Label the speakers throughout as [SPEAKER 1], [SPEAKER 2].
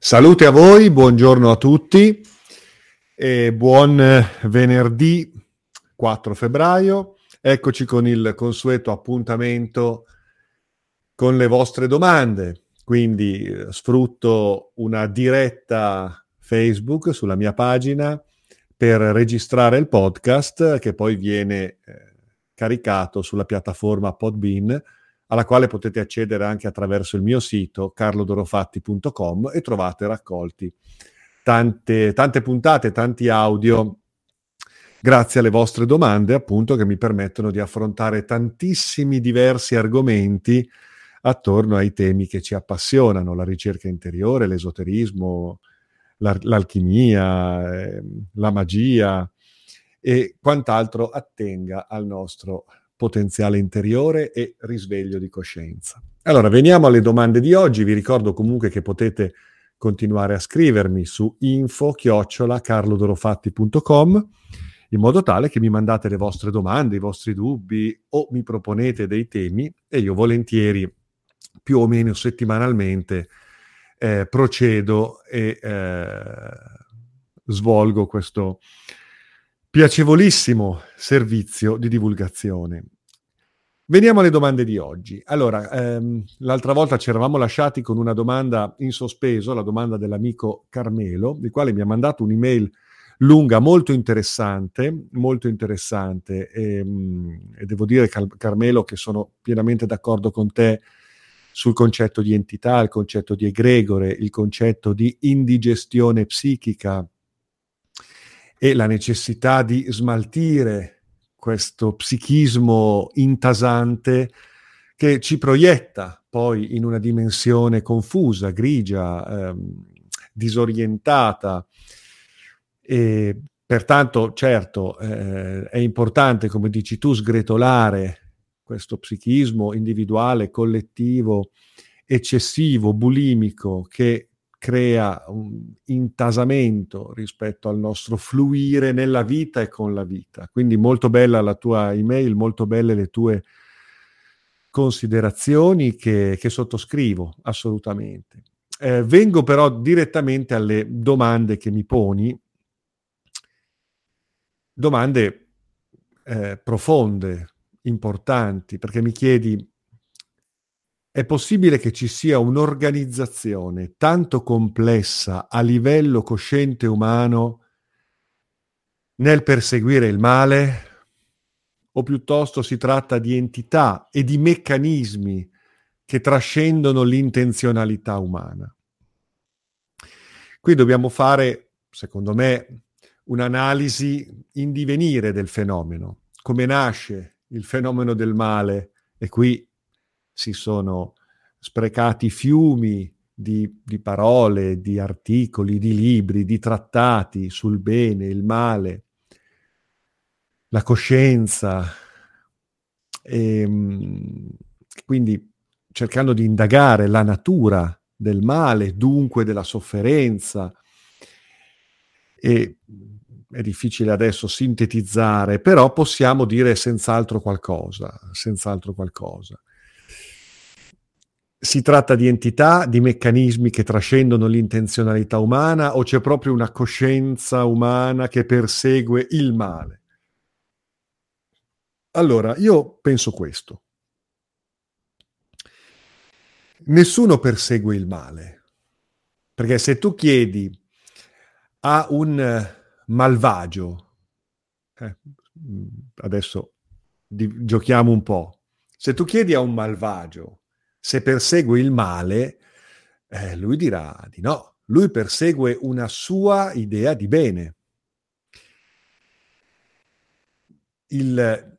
[SPEAKER 1] Salute a voi, buongiorno a tutti e buon venerdì 4 febbraio. Eccoci con il consueto appuntamento con le vostre domande. Quindi eh, sfrutto una diretta Facebook sulla mia pagina per registrare il podcast che poi viene eh, caricato sulla piattaforma Podbean alla quale potete accedere anche attraverso il mio sito carlodorofatti.com e trovate raccolti. Tante, tante puntate, tanti audio grazie alle vostre domande appunto che mi permettono di affrontare tantissimi diversi argomenti attorno ai temi che ci appassionano, la ricerca interiore, l'esoterismo, l'al- l'alchimia, eh, la magia e quant'altro attenga al nostro potenziale interiore e risveglio di coscienza. Allora, veniamo alle domande di oggi. Vi ricordo comunque che potete continuare a scrivermi su info-carlodorofatti.com in modo tale che mi mandate le vostre domande, i vostri dubbi o mi proponete dei temi e io volentieri più o meno settimanalmente eh, procedo e eh, svolgo questo piacevolissimo servizio di divulgazione. Veniamo alle domande di oggi. Allora, ehm, l'altra volta ci eravamo lasciati con una domanda in sospeso, la domanda dell'amico Carmelo, il quale mi ha mandato un'email lunga, molto interessante, molto interessante. E, ehm, e devo dire, Car- Carmelo, che sono pienamente d'accordo con te sul concetto di entità, il concetto di egregore, il concetto di indigestione psichica, e la necessità di smaltire questo psichismo intasante che ci proietta poi in una dimensione confusa, grigia, ehm, disorientata. E pertanto, certo, eh, è importante, come dici tu, sgretolare questo psichismo individuale, collettivo, eccessivo, bulimico, che crea un intasamento rispetto al nostro fluire nella vita e con la vita. Quindi molto bella la tua email, molto belle le tue considerazioni che, che sottoscrivo assolutamente. Eh, vengo però direttamente alle domande che mi poni, domande eh, profonde, importanti, perché mi chiedi è possibile che ci sia un'organizzazione tanto complessa a livello cosciente umano nel perseguire il male? O piuttosto si tratta di entità e di meccanismi che trascendono l'intenzionalità umana? Qui dobbiamo fare, secondo me, un'analisi in divenire del fenomeno. Come nasce il fenomeno del male? E qui si sono sprecati fiumi di, di, parole, di articoli, di libri, di trattati sul bene, il male, la coscienza. E, ehm, quindi cercando di indagare la natura del male, dunque della sofferenza. E è difficile adesso sintetizzare, però possiamo dire senz'altro qualcosa, senz'altro qualcosa. Si tratta di entità, di meccanismi che trascendono l'intenzionalità umana o c'è proprio una coscienza umana che persegue il male? Allora, io penso questo. Nessuno persegue il male, perché se tu chiedi a un malvagio, eh, adesso di, giochiamo un po', se tu chiedi a un malvagio se persegue il male, eh, lui dirà di no. Lui persegue una sua idea di bene. Il,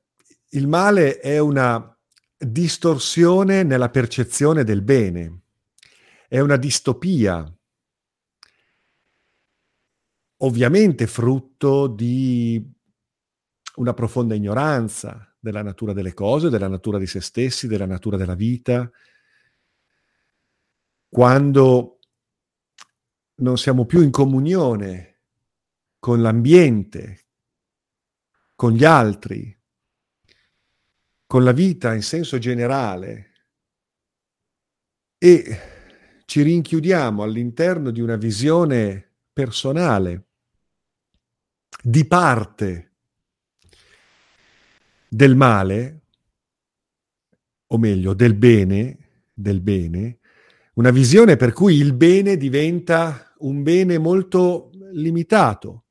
[SPEAKER 1] il male è una distorsione nella percezione del bene, è una distopia, ovviamente frutto di una profonda ignoranza della natura delle cose, della natura di se stessi, della natura della vita, quando non siamo più in comunione con l'ambiente, con gli altri, con la vita in senso generale e ci rinchiudiamo all'interno di una visione personale, di parte del male, o meglio, del bene, del bene, una visione per cui il bene diventa un bene molto limitato,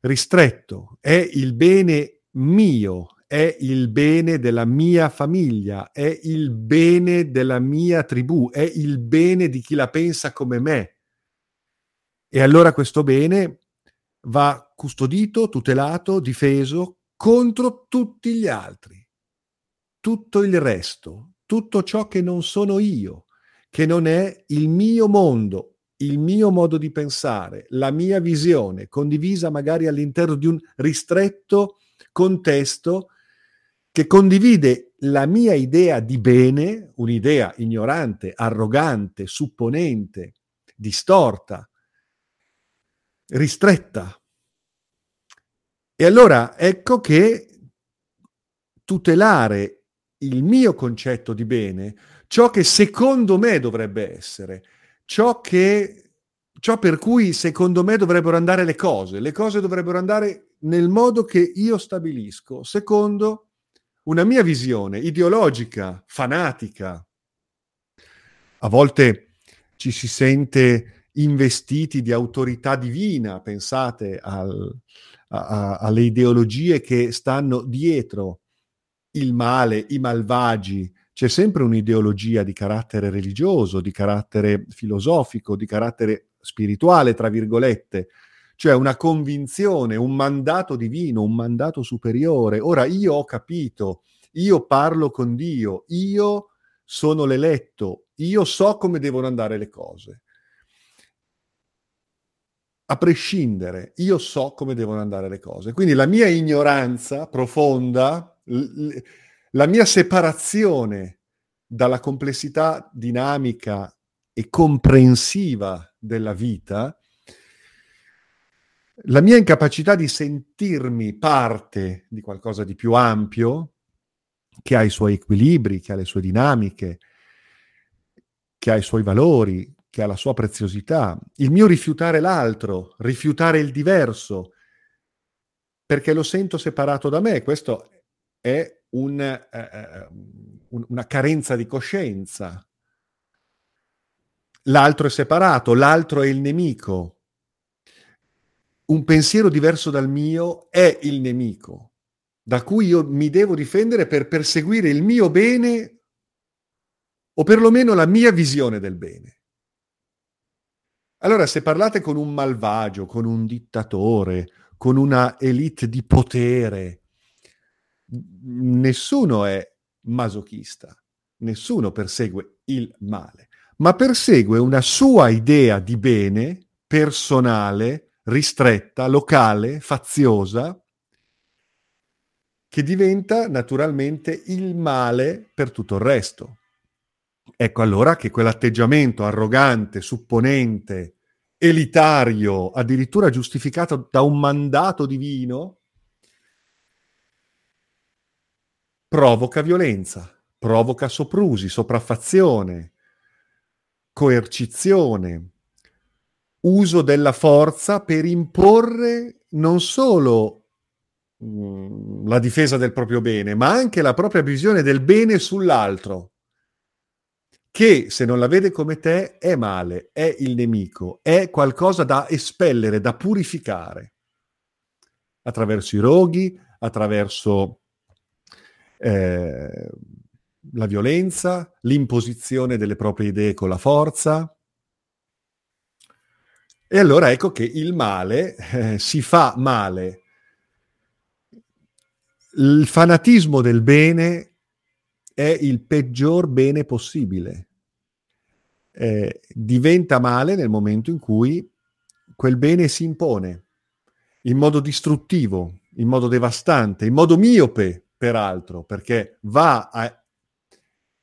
[SPEAKER 1] ristretto, è il bene mio, è il bene della mia famiglia, è il bene della mia tribù, è il bene di chi la pensa come me. E allora questo bene va custodito, tutelato, difeso contro tutti gli altri, tutto il resto, tutto ciò che non sono io, che non è il mio mondo, il mio modo di pensare, la mia visione, condivisa magari all'interno di un ristretto contesto che condivide la mia idea di bene, un'idea ignorante, arrogante, supponente, distorta, ristretta. E allora ecco che tutelare il mio concetto di bene, ciò che secondo me dovrebbe essere, ciò, che, ciò per cui secondo me dovrebbero andare le cose. Le cose dovrebbero andare nel modo che io stabilisco, secondo una mia visione ideologica, fanatica. A volte ci si sente investiti di autorità divina, pensate al, a, alle ideologie che stanno dietro il male, i malvagi, c'è sempre un'ideologia di carattere religioso, di carattere filosofico, di carattere spirituale, tra virgolette, cioè una convinzione, un mandato divino, un mandato superiore. Ora io ho capito, io parlo con Dio, io sono l'eletto, io so come devono andare le cose. A prescindere, io so come devono andare le cose. Quindi la mia ignoranza profonda, l- la mia separazione dalla complessità dinamica e comprensiva della vita, la mia incapacità di sentirmi parte di qualcosa di più ampio, che ha i suoi equilibri, che ha le sue dinamiche, che ha i suoi valori, che ha la sua preziosità, il mio rifiutare l'altro, rifiutare il diverso, perché lo sento separato da me, questo è un, eh, eh un, una carenza di coscienza. L'altro è separato, l'altro è il nemico. Un pensiero diverso dal mio è il nemico, da cui io mi devo difendere per perseguire il mio bene o perlomeno la mia visione del bene. Allora, se parlate con un malvagio, con un dittatore, con una elite di potere, nessuno è masochista, nessuno persegue il male, ma persegue una sua idea di bene personale, ristretta, locale, faziosa, che diventa naturalmente il male per tutto il resto. Ecco allora che quell'atteggiamento arrogante, supponente, elitario, addirittura giustificato da un mandato divino, provoca violenza, provoca soprusi, sopraffazione, coercizione, uso della forza per imporre non solo mm, la difesa del proprio bene, ma anche la propria visione del bene sull'altro, che se non la vede come te è male, è il nemico, è qualcosa da espellere, da purificare, attraverso i roghi, attraverso eh, la violenza, l'imposizione delle proprie idee con la forza. E allora ecco che il male eh, si fa male. Il fanatismo del bene è il peggior bene possibile. Eh, diventa male nel momento in cui quel bene si impone in modo distruttivo, in modo devastante, in modo miope, peraltro, perché va a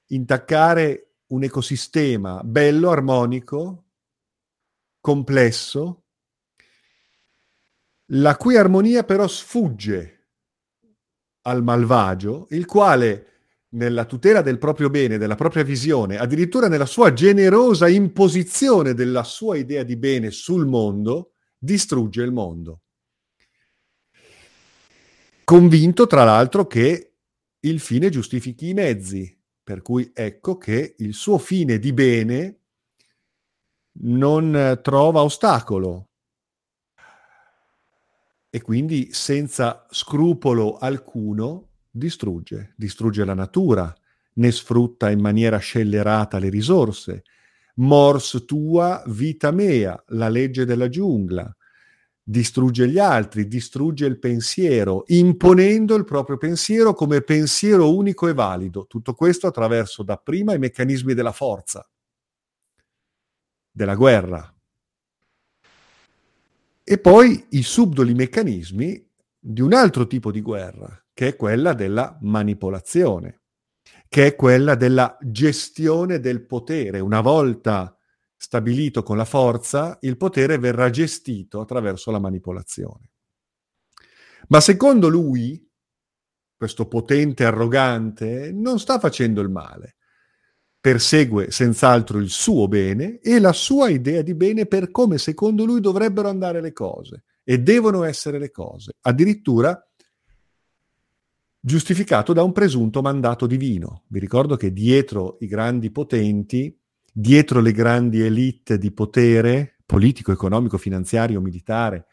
[SPEAKER 1] intaccare un ecosistema bello, armonico, complesso, la cui armonia però sfugge al malvagio, il quale nella tutela del proprio bene, della propria visione, addirittura nella sua generosa imposizione della sua idea di bene sul mondo, distrugge il mondo. Convinto, tra l'altro, che il fine giustifichi i mezzi, per cui ecco che il suo fine di bene non trova ostacolo e quindi senza scrupolo alcuno distrugge, distrugge la natura, ne sfrutta in maniera scellerata le risorse. Mors tua, vita mea, la legge della giungla. Distrugge gli altri, distrugge il pensiero, imponendo il proprio pensiero come pensiero unico e valido. Tutto questo attraverso dapprima i meccanismi della forza, della guerra, e poi i subdoli meccanismi di un altro tipo di guerra, che è quella della manipolazione, che è quella della gestione del potere. Una volta stabilito con la forza, il potere verrà gestito attraverso la manipolazione. Ma secondo lui, questo potente arrogante, non sta facendo il male. Persegue senz'altro il suo bene e la sua idea di bene per come secondo lui dovrebbero andare le cose e devono essere le cose. Addirittura giustificato da un presunto mandato divino. Vi ricordo che dietro i grandi potenti, dietro le grandi elite di potere politico, economico, finanziario, militare,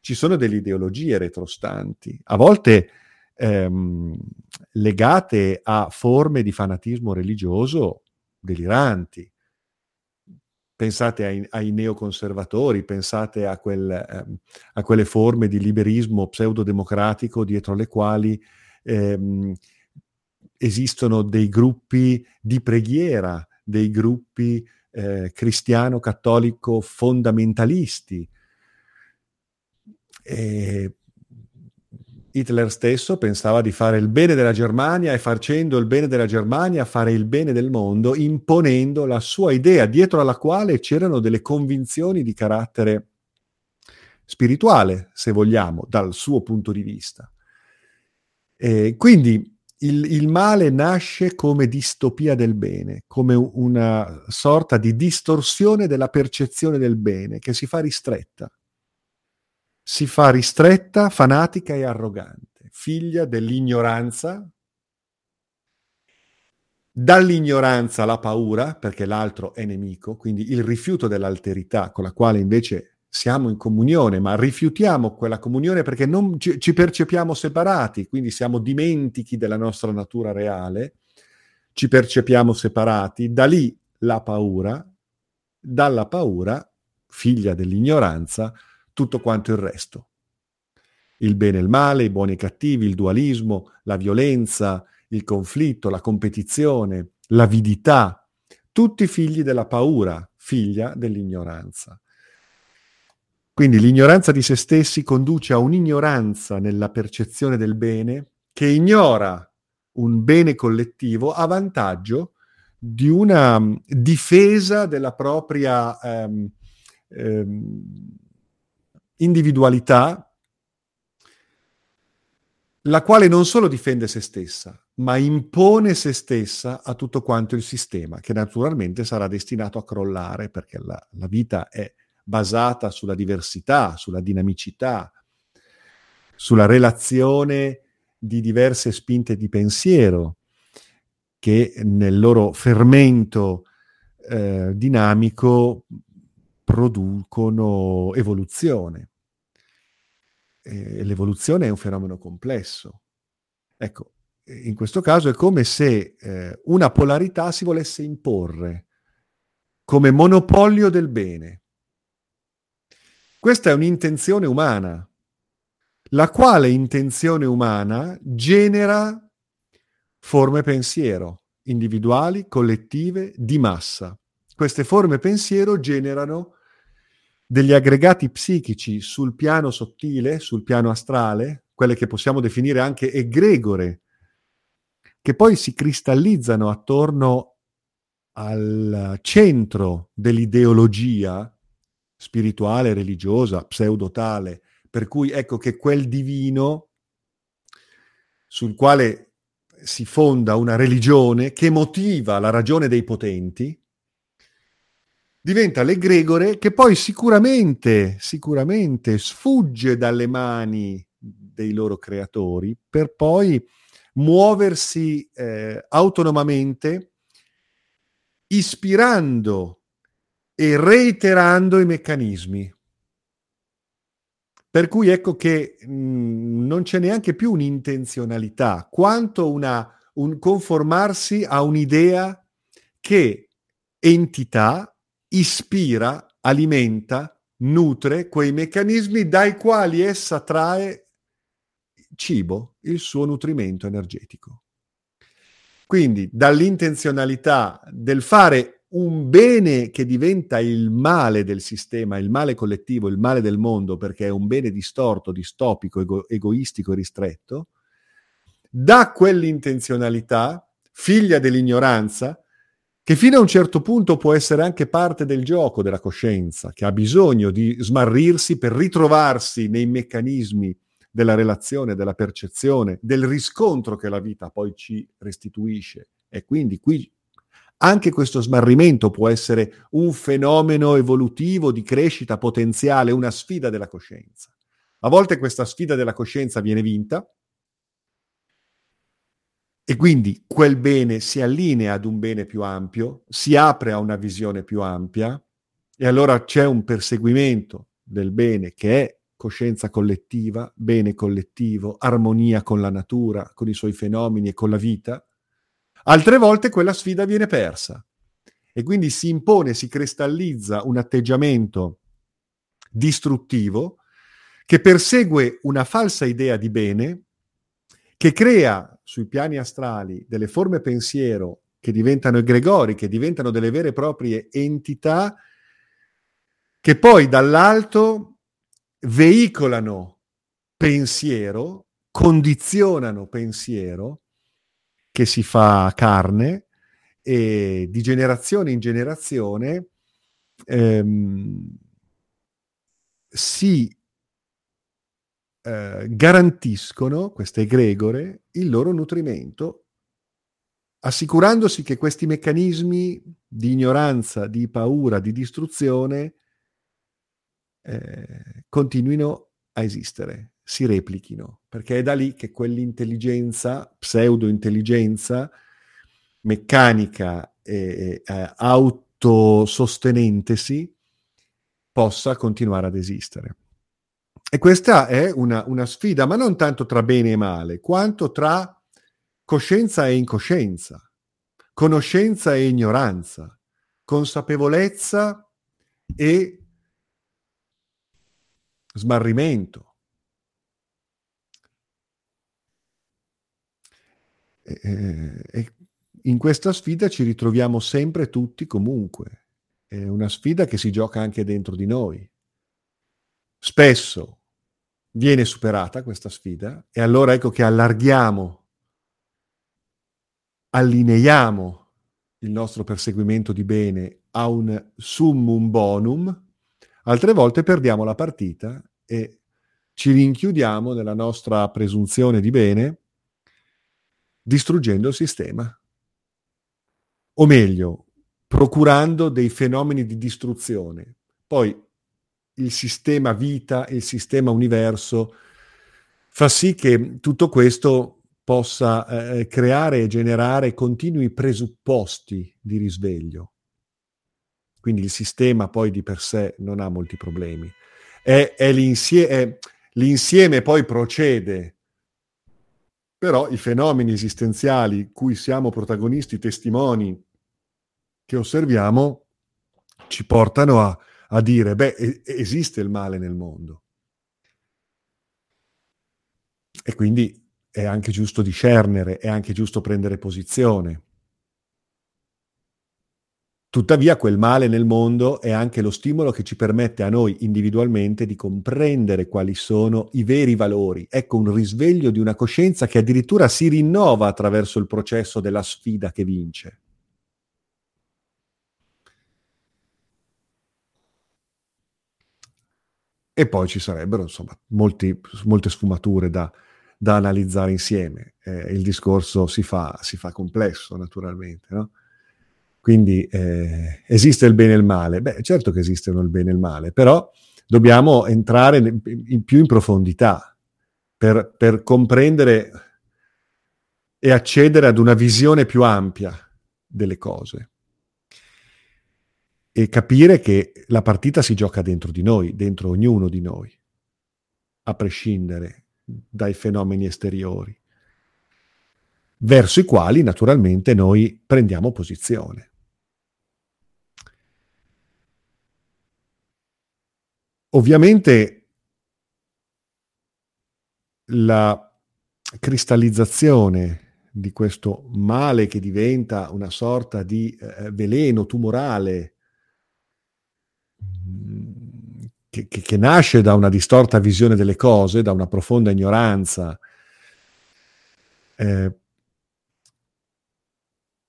[SPEAKER 1] ci sono delle ideologie retrostanti, a volte ehm, legate a forme di fanatismo religioso deliranti. Pensate ai, ai neoconservatori, pensate a, quel, eh, a, quelle forme di liberismo pseudodemocratico dietro le quali ehm, esistono dei gruppi di preghiera, dei gruppi eh, cristiano-cattolico fondamentalisti. E Hitler stesso pensava di fare il bene della Germania e facendo il bene della Germania fare il bene del mondo, imponendo la sua idea, dietro alla quale c'erano delle convinzioni di carattere spirituale, se vogliamo, dal suo punto di vista. E quindi il, il, male nasce come distopia del bene, come una sorta di distorsione della percezione del bene che si fa ristretta. Si fa ristretta, fanatica e arrogante, figlia dell'ignoranza, dall'ignoranza la paura, perché l'altro è nemico, quindi il rifiuto dell'alterità con la quale invece siamo in comunione, ma rifiutiamo quella comunione perché non ci, ci, percepiamo separati, quindi siamo dimentichi della nostra natura reale, ci percepiamo separati, da lì la paura, dalla paura, figlia dell'ignoranza, tutto quanto il resto. Il bene e il male, i buoni e i cattivi, il dualismo, la violenza, il conflitto, la competizione, l'avidità, tutti figli della paura, figlia dell'ignoranza. Quindi l'ignoranza di se stessi conduce a un'ignoranza nella percezione del bene che ignora un bene collettivo a vantaggio di una mm, difesa della propria ehm, ehm, individualità, la quale non solo difende se stessa, ma impone se stessa a tutto quanto il sistema, che naturalmente sarà destinato a crollare perché la, la vita è basata sulla diversità, sulla dinamicità, sulla relazione di diverse spinte di pensiero che nel loro fermento eh, dinamico producono evoluzione. E l'evoluzione è un fenomeno complesso. Ecco, in questo caso è come se eh, una polarità si volesse imporre come monopolio del bene. Questa è un'intenzione umana, la quale intenzione umana genera forme pensiero, individuali, collettive, di massa. Queste forme pensiero generano degli aggregati psichici sul piano sottile, sul piano astrale, quelle che possiamo definire anche egregore, che poi si cristallizzano attorno al centro dell'ideologia spirituale, religiosa, pseudotale, per cui ecco che quel divino sul quale si fonda una religione che motiva la ragione dei potenti, diventa l'egregore che poi sicuramente, sicuramente sfugge dalle mani dei loro creatori per poi muoversi eh, autonomamente, ispirando e reiterando i meccanismi. Per cui ecco che mh, mm, non c'è neanche più un'intenzionalità, quanto una, un conformarsi a un'idea che entità ispira, alimenta, nutre quei meccanismi dai quali essa trae cibo, il suo nutrimento energetico. Quindi dall'intenzionalità del fare un bene che diventa il male del sistema, il male collettivo, il male del mondo, perché è un bene distorto, distopico, ego- egoistico e ristretto, da quell'intenzionalità, figlia dell'ignoranza, che fino a un certo punto può essere anche parte del gioco della coscienza, che ha bisogno di smarrirsi per ritrovarsi nei meccanismi della relazione, della percezione, del riscontro che la vita poi ci restituisce. E quindi qui anche questo smarrimento può essere un fenomeno evolutivo di crescita potenziale, una sfida della coscienza. A volte questa sfida della coscienza viene vinta e quindi quel bene si allinea ad un bene più ampio, si apre a una visione più ampia e allora c'è un perseguimento del bene che è coscienza collettiva, bene collettivo, armonia con la natura, con i suoi fenomeni e con la vita Altre volte quella sfida viene persa. E quindi si impone, si cristallizza un atteggiamento distruttivo che persegue una falsa idea di bene, che crea sui piani astrali delle forme pensiero che diventano egregori, che diventano delle vere e proprie entità, che poi dall'alto veicolano pensiero, condizionano pensiero che si fa carne e di generazione in generazione ehm, si eh, garantiscono, queste egregore, il loro nutrimento, assicurandosi che questi meccanismi di ignoranza, di paura, di distruzione eh, continuino a esistere si replichino, perché è da lì che quell'intelligenza, pseudo-intelligenza, meccanica e eh, autosostenentesi, possa continuare ad esistere. E questa è una, una sfida, ma non tanto tra bene e male, quanto tra coscienza e incoscienza, conoscenza e ignoranza, consapevolezza e smarrimento. E, in questa sfida ci ritroviamo sempre tutti comunque. È una sfida che si gioca anche dentro di noi. Spesso viene superata questa sfida e allora ecco che allarghiamo, allineiamo il nostro perseguimento di bene a un summum bonum, altre volte perdiamo la partita e ci rinchiudiamo nella nostra presunzione di bene distruggendo il sistema. O meglio, procurando dei fenomeni di distruzione. Poi il sistema vita, il sistema universo fa sì che tutto questo possa eh, creare e generare continui presupposti di risveglio. Quindi il sistema poi di per sé non ha molti problemi. È, è, l'insie- è l'insieme poi procede però i fenomeni esistenziali cui siamo protagonisti, testimoni, che osserviamo, ci portano a, a dire, beh, esiste il male nel mondo. E quindi è anche giusto discernere, è anche giusto prendere posizione. Tuttavia quel male nel mondo è anche lo stimolo che ci permette a noi individualmente di comprendere quali sono i veri valori. Ecco un risveglio di una coscienza che addirittura si rinnova attraverso il processo della sfida che vince. E poi ci sarebbero insomma molti, molte sfumature da, da analizzare insieme. Eh, il discorso si fa, si fa complesso, naturalmente. No? Quindi eh, esiste il bene e il male? Beh, certo che esistono il bene e il male, però dobbiamo entrare in, più in profondità per, per comprendere e accedere ad una visione più ampia delle cose e capire che la partita si gioca dentro di noi, dentro ognuno di noi, a prescindere dai fenomeni esteriori, verso i quali naturalmente noi prendiamo posizione. Ovviamente la cristallizzazione di questo male che diventa una sorta di eh, veleno tumorale che, che, che, nasce da una distorta visione delle cose, da una profonda ignoranza, eh,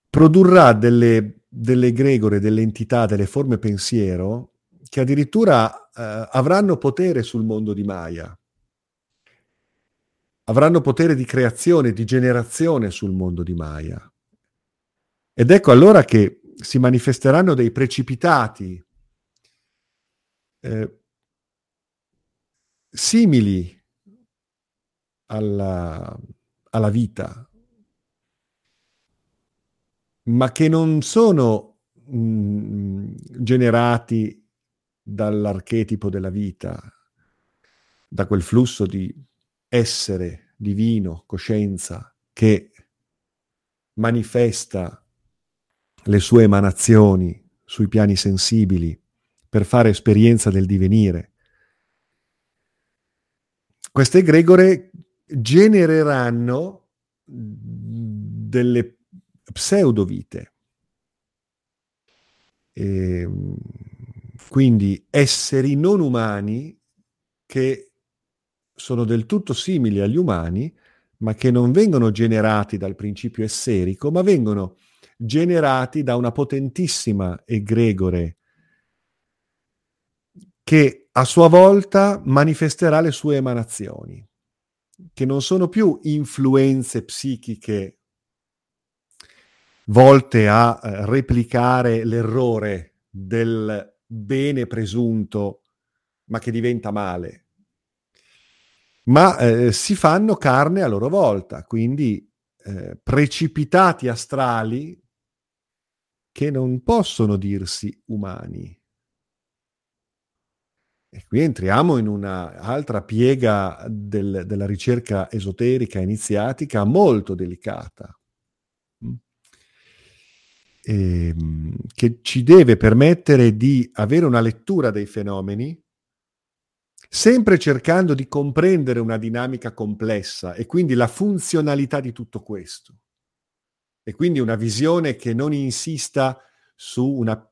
[SPEAKER 1] produrrà delle, delle egregore, delle entità, delle forme pensiero che addirittura eh, avranno potere sul mondo di Maya, avranno potere di creazione, di generazione sul mondo di Maya. Ed ecco allora che si manifesteranno dei precipitati eh, simili alla, alla vita, ma che non sono mm, generati dall'archetipo della vita, da quel flusso di essere divino, coscienza, che manifesta le sue emanazioni sui piani sensibili per fare esperienza del divenire. Queste egregore genereranno delle pseudovite. E, ehm, quindi esseri non umani che sono del tutto simili agli umani, ma che non vengono generati dal principio esserico, ma vengono generati da una potentissima egregore che a sua volta manifesterà le sue emanazioni, che non sono più influenze psichiche volte a eh, replicare l'errore del bene presunto, ma che diventa male, ma eh, si fanno carne a loro volta, quindi eh, precipitati astrali che non possono dirsi umani. E qui entriamo in un'altra piega del, della ricerca esoterica iniziatica molto delicata, ehm, che ci deve permettere di avere una lettura dei fenomeni, sempre cercando di comprendere una dinamica complessa e quindi la funzionalità di tutto questo. E quindi una visione che non insista su una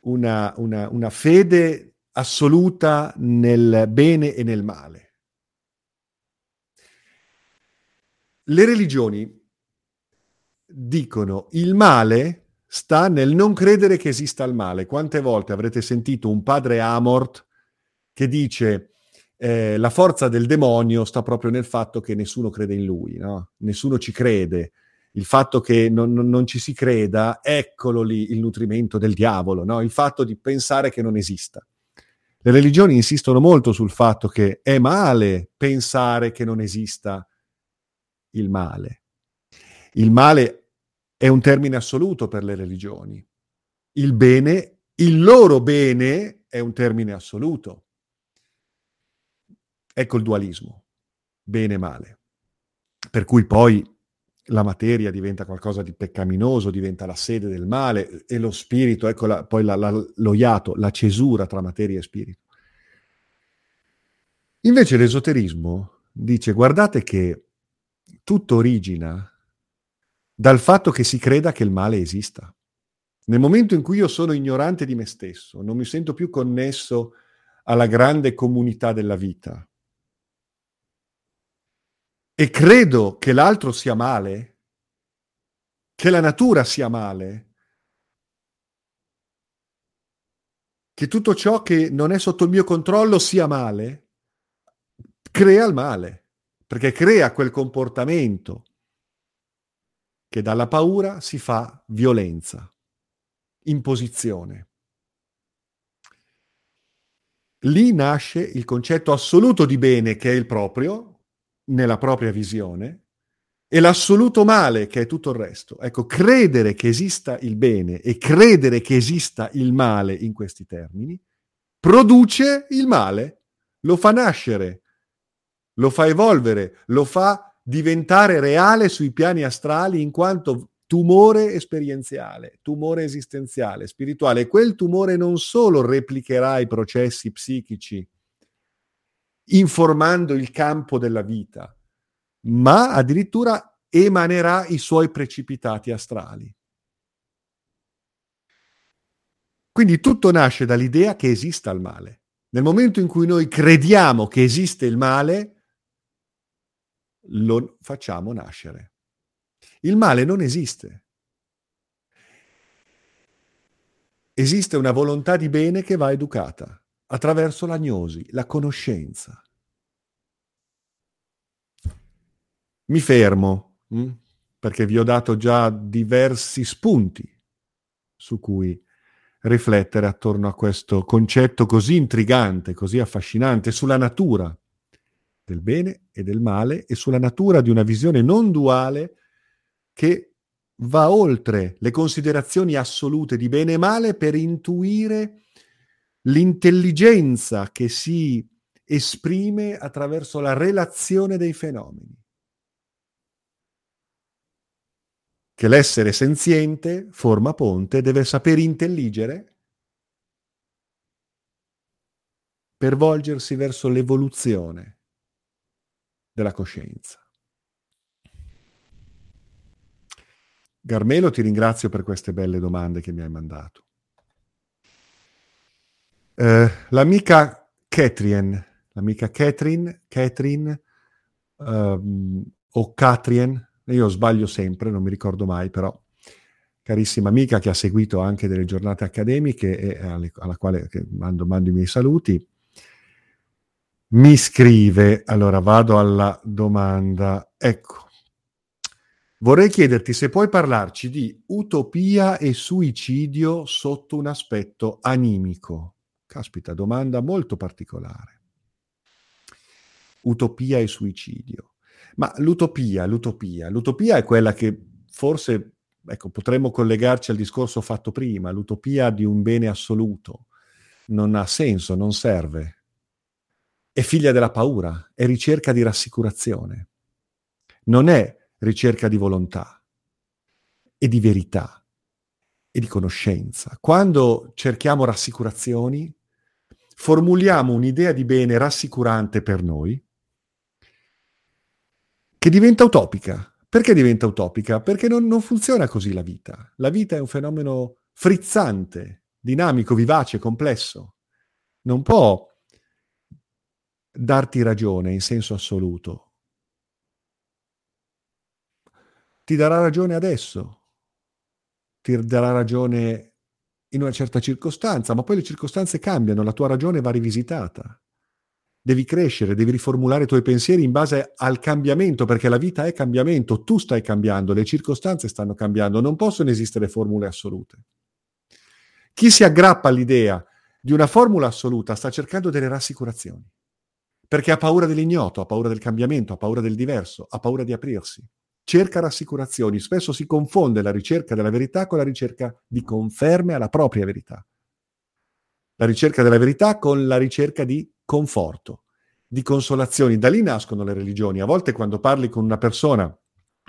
[SPEAKER 1] una, una, una fede assoluta nel bene e nel male. Le religioni dicono il male sta nel non credere che esista il male. Quante volte avrete sentito un padre Amort che dice eh, la forza del demonio sta proprio nel fatto che nessuno crede in lui, no? nessuno ci crede, il fatto che non, non, ci si creda, eccolo lì il nutrimento del diavolo, no? il fatto di pensare che non esista. Le religioni insistono molto sul fatto che è male pensare che non esista il male. Il male è un termine assoluto per le religioni. Il bene, il loro bene, è un termine assoluto. Ecco il dualismo, bene e male. Per cui poi la materia diventa qualcosa di peccaminoso, diventa la sede del male e lo spirito, ecco la, poi la, la, lo iato, la cesura tra materia e spirito. Invece l'esoterismo dice guardate che tutto origina dal fatto che si creda che il male esista. Nel momento in cui io sono ignorante di me stesso, non mi sento più connesso alla grande comunità della vita, e credo che l'altro sia male, che la natura sia male, che tutto ciò che non è sotto il mio controllo sia male, crea il male, perché crea quel comportamento che dalla paura si fa violenza, imposizione. Lì nasce il concetto assoluto di bene che è il proprio, nella propria visione, e l'assoluto male che è tutto il resto. Ecco, credere che esista il bene e credere che esista il male in questi termini produce il male, lo fa nascere, lo fa evolvere, lo fa diventare reale sui piani astrali in quanto tumore esperienziale, tumore esistenziale, spirituale. Quel tumore non solo replicherà i processi psichici informando il campo della vita, ma addirittura emanerà i suoi precipitati astrali. Quindi tutto nasce dall'idea che esista il male. Nel momento in cui noi crediamo che esiste il male, lo facciamo nascere. Il male non esiste. Esiste una volontà di bene che va educata attraverso l'agnosi, la conoscenza. Mi fermo mh? Hm, perché vi ho dato già diversi spunti su cui riflettere attorno a questo concetto così intrigante, così affascinante sulla natura del bene e del male e sulla natura di una visione non duale che va oltre le considerazioni assolute di bene e male per intuire l'intelligenza che si esprime attraverso la relazione dei fenomeni. Che l'essere senziente forma ponte, deve saper intelligere per volgersi verso l'evoluzione della coscienza. Garmelo, ti ringrazio per queste belle domande che mi hai mandato. Eh, l'amica Catherine, l'amica Catherine, Catherine um, o Catrien, io sbaglio sempre, non mi ricordo mai, però carissima amica che ha seguito anche delle giornate accademiche e alle, alla quale mando, mando i miei saluti, mi scrive, allora vado alla domanda, ecco, vorrei chiederti se puoi parlarci di utopia e suicidio sotto un aspetto animico. Caspita, domanda molto particolare. Utopia e suicidio. Ma l'utopia, l'utopia, l'utopia è quella che forse, ecco, potremmo collegarci al discorso fatto prima, l'utopia di un bene assoluto. Non ha senso, non serve è figlia della paura, è ricerca di rassicurazione. Non è ricerca di volontà e di verità e di conoscenza. Quando cerchiamo rassicurazioni, formuliamo un'idea di bene rassicurante per noi, che diventa utopica. Perché diventa utopica? Perché non, non funziona così la vita. La vita è un fenomeno frizzante, dinamico, vivace, complesso. Non può darti ragione in senso assoluto. Ti darà ragione adesso, ti darà ragione in una certa circostanza, ma poi le circostanze cambiano, la tua ragione va rivisitata. Devi crescere, devi riformulare i tuoi pensieri in base al cambiamento, perché la vita è cambiamento, tu stai cambiando, le circostanze stanno cambiando, non possono esistere formule assolute. Chi si aggrappa all'idea di una formula assoluta sta cercando delle rassicurazioni perché ha paura dell'ignoto, ha paura del cambiamento, ha paura del diverso, ha paura di aprirsi. Cerca rassicurazioni, spesso si confonde la ricerca della verità con la ricerca di conferme alla propria verità. La ricerca della verità con la ricerca di conforto, di consolazioni. Da lì nascono le religioni. A volte quando parli con una persona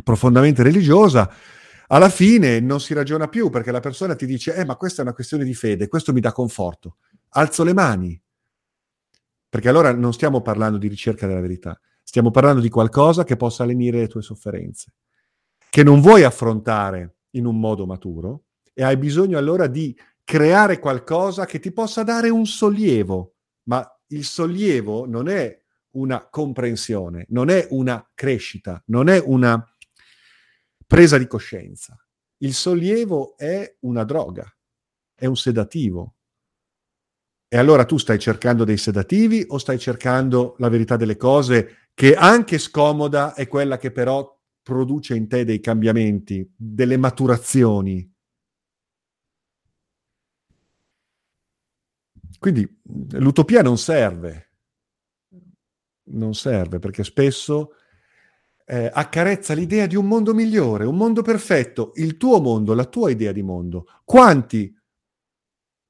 [SPEAKER 1] profondamente religiosa, alla fine non si ragiona più perché la persona ti dice, eh ma questa è una questione di fede, questo mi dà conforto. Alzo le mani, perché allora non stiamo parlando di ricerca della verità, stiamo parlando di qualcosa che possa lenire le tue sofferenze, che non vuoi affrontare in un modo maturo e hai bisogno allora di creare qualcosa che ti possa dare un sollievo, ma il sollievo non è una comprensione, non è una crescita, non è una presa di coscienza. Il sollievo è una droga, è un sedativo, E allora tu stai cercando dei sedativi o stai cercando la verità delle cose che anche scomoda è quella che però produce in te dei cambiamenti, delle maturazioni. Quindi l'utopia non serve, non serve perché spesso eh, accarezza l'idea di un mondo migliore, un mondo perfetto, il tuo mondo, la tua idea di mondo. Quanti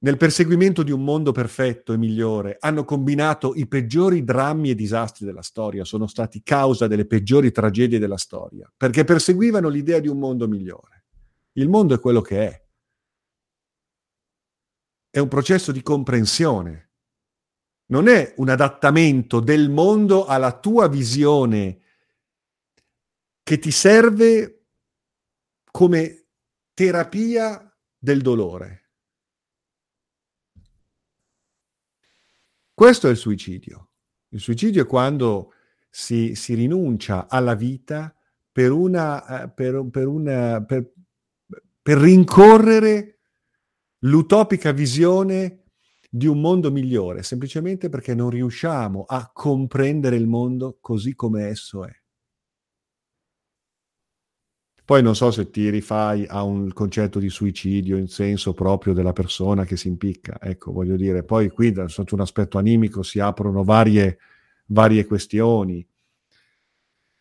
[SPEAKER 1] nel perseguimento di un mondo perfetto e migliore, hanno combinato i peggiori drammi e disastri della storia, sono stati causa delle peggiori tragedie della storia, perché perseguivano l'idea di un mondo migliore. Il mondo è quello che è. È un processo di comprensione. Non è un adattamento del mondo alla tua visione che ti serve come terapia del dolore. Questo è il suicidio. Il suicidio è quando si, si rinuncia alla vita per, una, eh, per, per, una, per, per rincorrere l'utopica visione di un mondo migliore, semplicemente perché non riusciamo a comprendere il mondo così come esso è. Poi non so se ti rifai a un concetto di suicidio in senso proprio della persona che si impicca. Ecco, voglio dire, poi qui sotto un aspetto animico si aprono varie, varie questioni.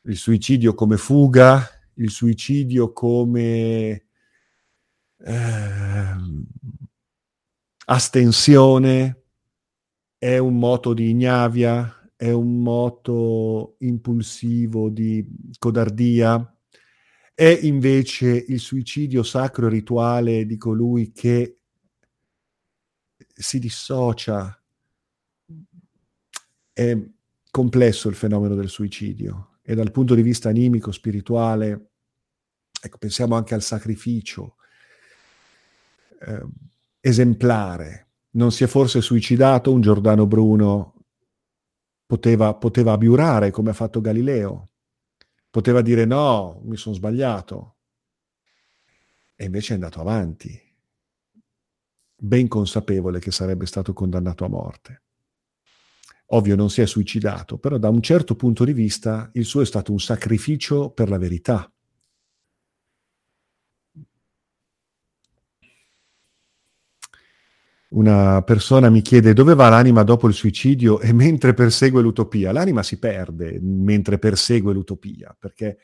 [SPEAKER 1] Il suicidio come fuga, il suicidio come eh, astensione, è un moto di ignavia, è un moto impulsivo di codardia è invece il suicidio sacro e rituale di colui che si dissocia. È complesso il fenomeno del suicidio e dal punto di vista animico, spirituale, ecco, pensiamo anche al sacrificio eh, esemplare. Non si è forse suicidato un Giordano Bruno? Poteva, poteva abiurare come ha fatto Galileo, Poteva dire no, mi sono sbagliato. E invece è andato avanti, ben consapevole che sarebbe stato condannato a morte. Ovvio non si è suicidato, però da un certo punto di vista il suo è stato un sacrificio per la verità. Una persona mi chiede dove va l'anima dopo il suicidio e mentre persegue l'utopia. L'anima si perde mentre persegue l'utopia perché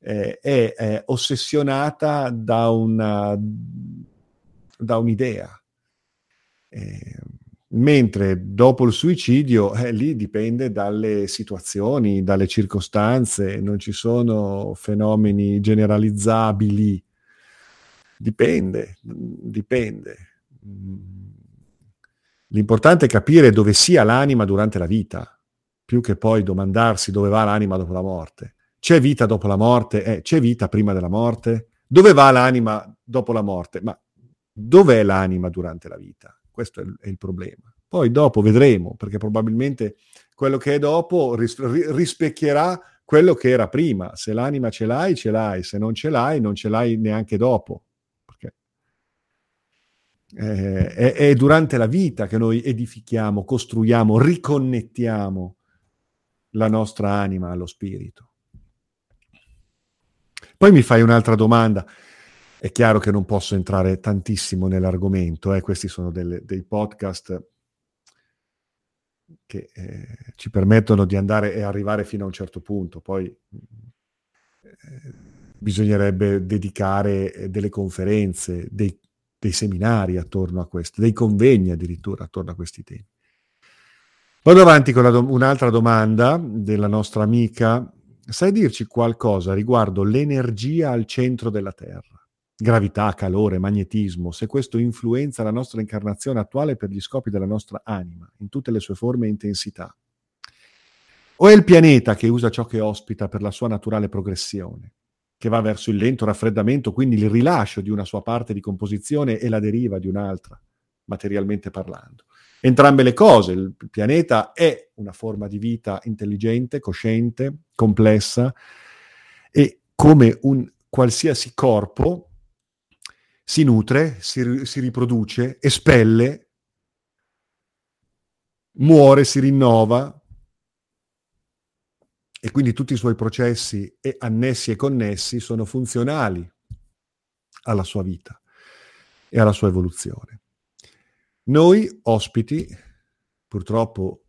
[SPEAKER 1] eh, è, è, ossessionata da, una, da un'idea. Eh, mentre dopo il suicidio eh, lì dipende dalle situazioni, dalle circostanze, non ci sono fenomeni generalizzabili. Dipende, dipende. L'importante è capire dove sia l'anima durante la vita, più che poi domandarsi dove va l'anima dopo la morte. C'è vita dopo la morte? Eh, c'è vita prima della morte? Dove va l'anima dopo la morte? Ma dov'è l'anima durante la vita? Questo è il, è il problema. Poi dopo vedremo, perché probabilmente quello che è dopo ris- rispecchierà quello che era prima. Se l'anima ce l'hai, ce l'hai, se non ce l'hai, non ce l'hai neanche dopo eh, è, è, durante la vita che noi edifichiamo, costruiamo, riconnettiamo la nostra anima allo spirito. Poi mi fai un'altra domanda. È chiaro che non posso entrare tantissimo nell'argomento, eh? questi sono delle, dei podcast che eh, ci permettono di andare e arrivare fino a un certo punto, poi eh, bisognerebbe dedicare delle conferenze, dei, dei seminari attorno a questo, dei convegni addirittura attorno a questi temi. Vado avanti con do- un'altra domanda della nostra amica. Sai dirci qualcosa riguardo l'energia al centro della Terra? Gravità, calore, magnetismo, se questo influenza la nostra incarnazione attuale per gli scopi della nostra anima, in tutte le sue forme e intensità? O è il pianeta che usa ciò che ospita per la sua naturale progressione? Che va verso il lento raffreddamento, quindi il rilascio di una sua parte di composizione e la deriva di un'altra, materialmente parlando. Entrambe le cose, il pianeta è una forma di vita intelligente, cosciente, complessa e come un qualsiasi corpo si nutre, si, si riproduce, espelle muore, si rinnova e quindi tutti i suoi processi e annessi e connessi sono funzionali alla sua vita e alla sua evoluzione. Noi, ospiti, purtroppo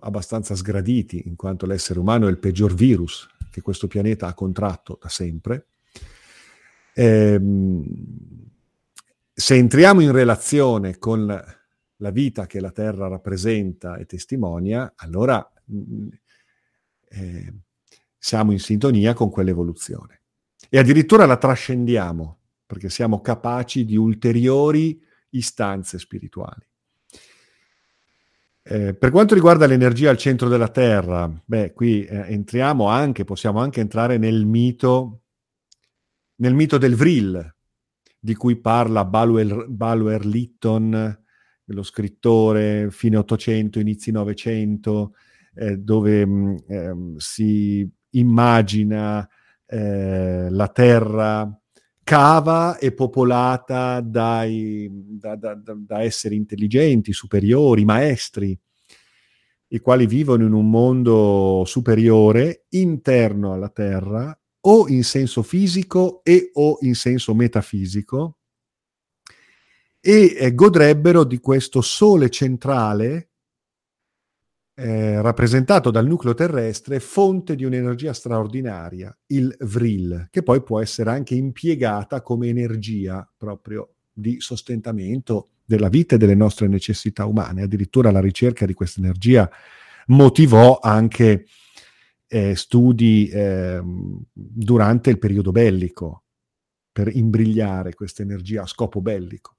[SPEAKER 1] abbastanza sgraditi, in quanto l'essere umano è il peggior virus che questo pianeta ha contratto da sempre, ehm, se entriamo in relazione con la vita che la Terra rappresenta e testimonia, allora mm, eh, siamo in sintonia con quell'evoluzione. E addirittura la trascendiamo, perché siamo capaci di ulteriori istanze spirituali. Eh, per quanto riguarda l'energia al centro della Terra, beh, qui eh, entriamo anche, possiamo anche entrare nel mito, nel mito del Vril, di cui parla Balwer, Balwer Litton, lo scrittore, fine 800, inizi 900, eh, dove mm, ehm, si immagina eh, la Terra cava e popolata dai, da, da, da, esseri intelligenti, superiori, maestri, i quali vivono in un mondo superiore, interno alla Terra, o in senso fisico e o in senso metafisico, e eh, godrebbero di questo sole centrale eh, rappresentato dal nucleo terrestre, fonte di un'energia straordinaria, il Vril, che poi può essere anche impiegata come energia proprio di sostentamento della vita e delle nostre necessità umane. Addirittura la ricerca di questa energia motivò anche eh, studi eh, durante il periodo bellico per imbrigliare questa energia a scopo bellico.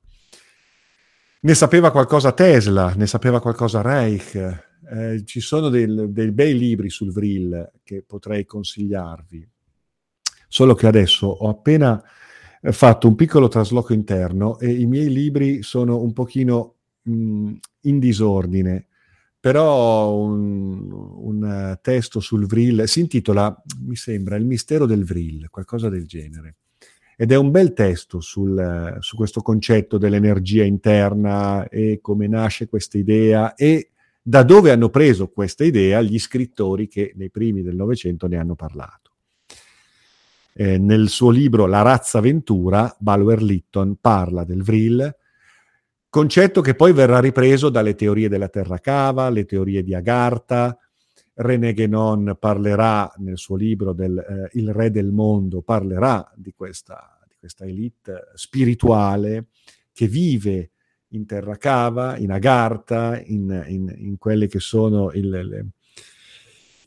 [SPEAKER 1] Ne sapeva qualcosa Tesla, ne sapeva qualcosa Reich, eh, ci sono dei, dei bei libri sul Vril che potrei consigliarvi, solo che adesso ho appena eh, fatto un piccolo trasloco interno e i miei libri sono un pochino mh, in disordine, però un, un testo sul Vril si intitola, mi sembra, Il mistero del Vril, qualcosa del genere. Ed è un bel testo sul, su questo concetto dell'energia interna e come nasce questa idea e da dove hanno preso questa idea gli scrittori che nei primi del Novecento ne hanno parlato. Eh, nel suo libro La razza ventura, Balwer Litton parla del Vril, concetto che poi verrà ripreso dalle teorie della terra cava, le teorie di Agartha, René Guénon parlerà nel suo libro del eh, Il re del mondo, parlerà di questa, di questa elite spirituale che vive in terra cava, in Agartha, in, in, in quelli che sono il, le,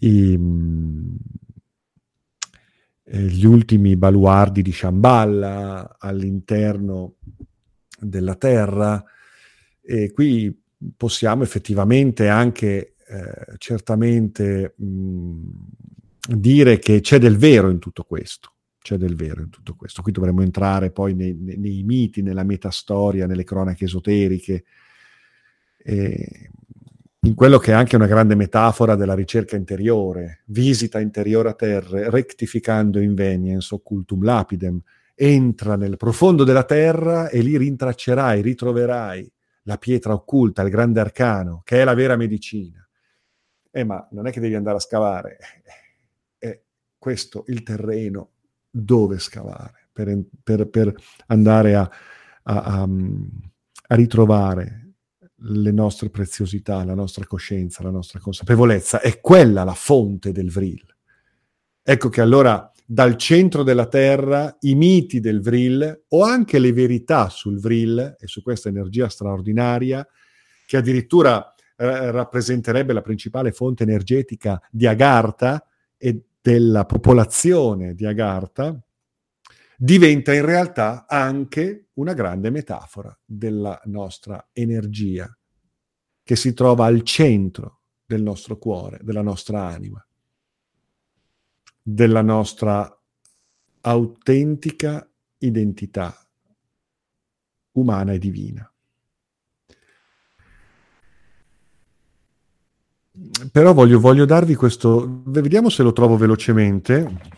[SPEAKER 1] i, mm, eh, gli ultimi baluardi di Shambhala all'interno della terra. E qui possiamo effettivamente anche eh, certamente mh, mm, dire che c'è del vero in tutto questo c'è del vero in tutto questo. Qui dovremmo entrare poi nei, nei, nei miti, nella metastoria, nelle cronache esoteriche, eh, in quello che è anche una grande metafora della ricerca interiore, visita interiore a terra, rectificando inveniens occultum lapidem, entra nel profondo della terra e lì rintraccerai, ritroverai la pietra occulta, il grande arcano, che è la vera medicina. Eh, ma non è che devi andare a scavare, è questo il terreno dove scavare per, per, per andare a, a, a, a, ritrovare le nostre preziosità, la nostra coscienza, la nostra consapevolezza. È quella la fonte del Vril. Ecco che allora dal centro della Terra i miti del Vril o anche le verità sul Vril e su questa energia straordinaria che addirittura eh, rappresenterebbe la principale fonte energetica di Agartha e della popolazione di Agartha diventa in realtà anche una grande metafora della nostra energia che si trova al centro del nostro cuore, della nostra anima, della nostra autentica identità umana e divina. Però voglio, voglio darvi questo, vediamo se lo trovo velocemente,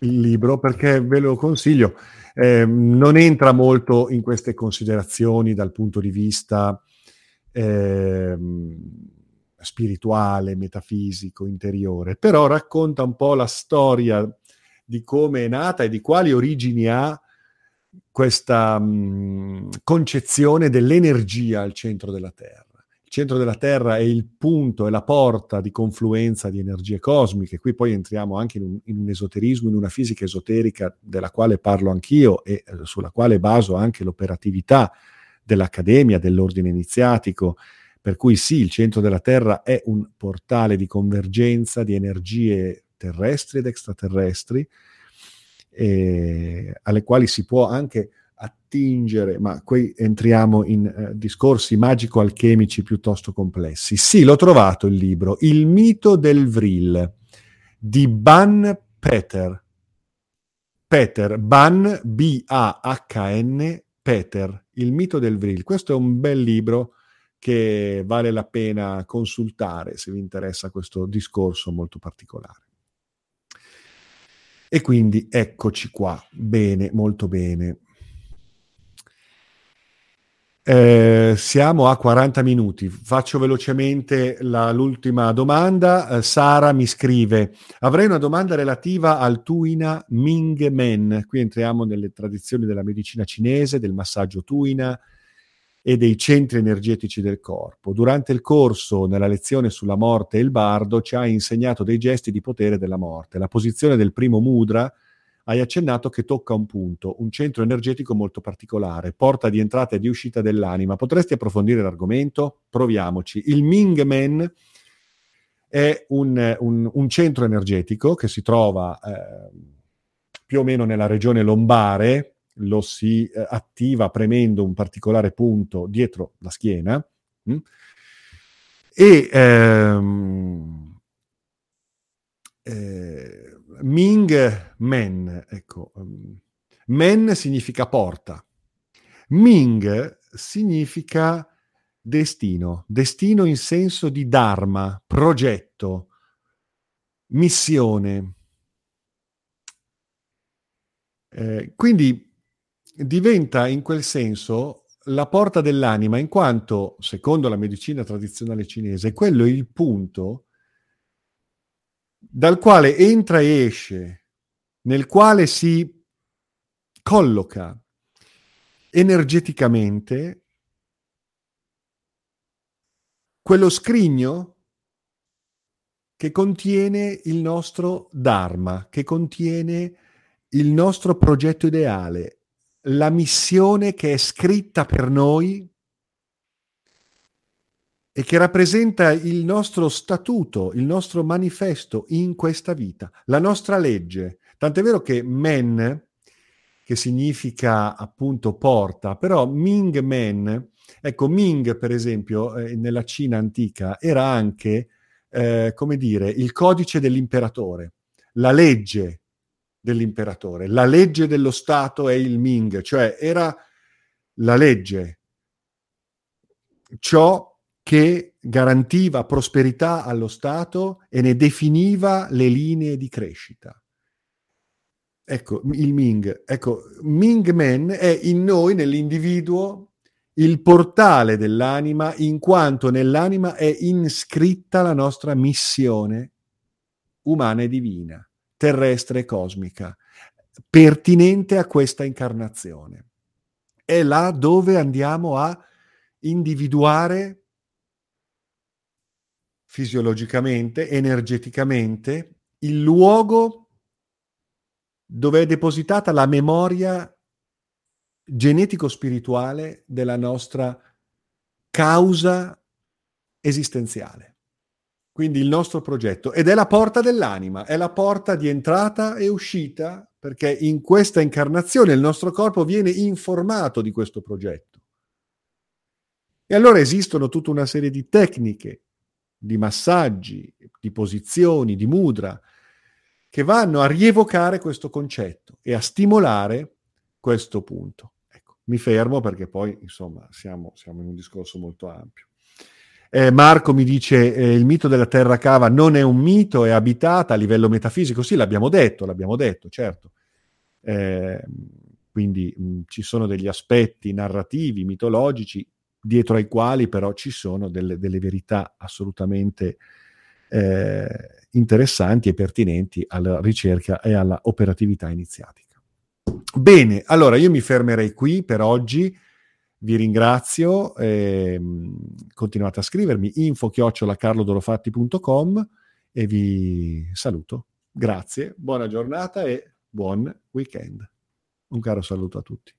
[SPEAKER 1] il libro, perché ve lo consiglio. Eh, non entra molto in queste considerazioni dal punto di vista eh, spirituale, metafisico, interiore, però racconta un po' la storia di come è nata e di quali origini ha questa mh, concezione dell'energia al centro della Terra. Il centro della Terra è il punto, è la porta di confluenza di energie cosmiche. Qui poi entriamo anche in un, in un esoterismo, in una fisica esoterica della quale parlo anch'io e eh, sulla quale baso anche l'operatività dell'accademia, dell'ordine iniziatico, per cui sì, il centro della Terra è un portale di convergenza di energie terrestri ed extraterrestri, eh, alle quali si può anche attingere, ma qui entriamo in eh, discorsi magico-alchemici piuttosto complessi. Sì, l'ho trovato il libro, Il mito del Vril, di Ban Peter. Peter, Ban, B-A-H-N, Peter, Il mito del Vril. Questo è un bel libro che vale la pena consultare se vi interessa questo discorso molto particolare. E quindi eccoci qua, bene, molto bene. Eh, siamo a 40 minuti. Faccio velocemente la, l'ultima domanda. Eh, Sara mi scrive: Avrei una domanda relativa al Tuina Ming Men. Qui entriamo nelle tradizioni della medicina cinese, del massaggio Tuina, e dei centri energetici del corpo. Durante il corso, nella lezione sulla morte il bardo, ci ha insegnato dei gesti di potere della morte. La posizione del primo mudra hai accennato che tocca un punto, un centro energetico molto particolare, porta di entrata e di uscita dell'anima. Potresti approfondire l'argomento? Proviamoci. Il Ming Men è un, un, un centro energetico che si trova eh, più o meno nella regione lombare, lo si eh, attiva premendo un particolare punto dietro la schiena mh? Mm? e ehm, eh, Ming Men, ecco, um, Men significa porta, Ming significa destino, destino in senso di dharma, progetto, missione. Eh, quindi diventa in quel senso la porta dell'anima, in quanto, secondo la medicina tradizionale cinese, quello è il punto dal quale entra e esce, nel quale si colloca energeticamente quello scrigno che contiene il nostro Dharma, che contiene il nostro progetto ideale, la missione che è scritta per noi e che rappresenta il nostro statuto, il nostro manifesto in questa vita, la nostra legge. Tant'è vero che men, che significa appunto porta, però Ming Men, ecco Ming per esempio eh, nella Cina antica era anche, eh, come dire, il codice dell'imperatore, la legge dell'imperatore. La legge dello Stato è il Ming, cioè era la legge, ciò che garantiva prosperità allo Stato e ne definiva le linee di crescita. Ecco, il Ming. Ecco, Ming Men è in noi, nell'individuo, il portale dell'anima, in quanto nell'anima è iscritta la nostra missione umana e divina terrestre e cosmica, pertinente a questa incarnazione. È là dove andiamo a individuare fisiologicamente, energeticamente, il luogo dove è depositata la memoria genetico-spirituale della nostra causa esistenziale quindi il nostro progetto, ed è la porta dell'anima, è la porta di entrata e uscita, perché in questa incarnazione il nostro corpo viene informato di questo progetto. E allora esistono tutta una serie di tecniche, di massaggi, di posizioni, di mudra, che vanno a rievocare questo concetto e a stimolare questo punto. Ecco, mi fermo perché poi, insomma, siamo, siamo in un discorso molto ampio. Eh, Marco mi dice eh, il mito della terra cava non è un mito, è abitata a livello metafisico. Sì, l'abbiamo detto, l'abbiamo detto, certo. Eh, quindi mh, ci sono degli aspetti narrativi, mitologici dietro ai quali però ci sono delle, delle verità assolutamente eh, interessanti e pertinenti alla ricerca e alla operatività iniziatica. Bene, allora io mi fermerei qui per oggi. Vi ringrazio, ehm, continuate a scrivermi info-carlodorofatti.com e vi saluto. Grazie, buona giornata e buon weekend. Un caro saluto a tutti.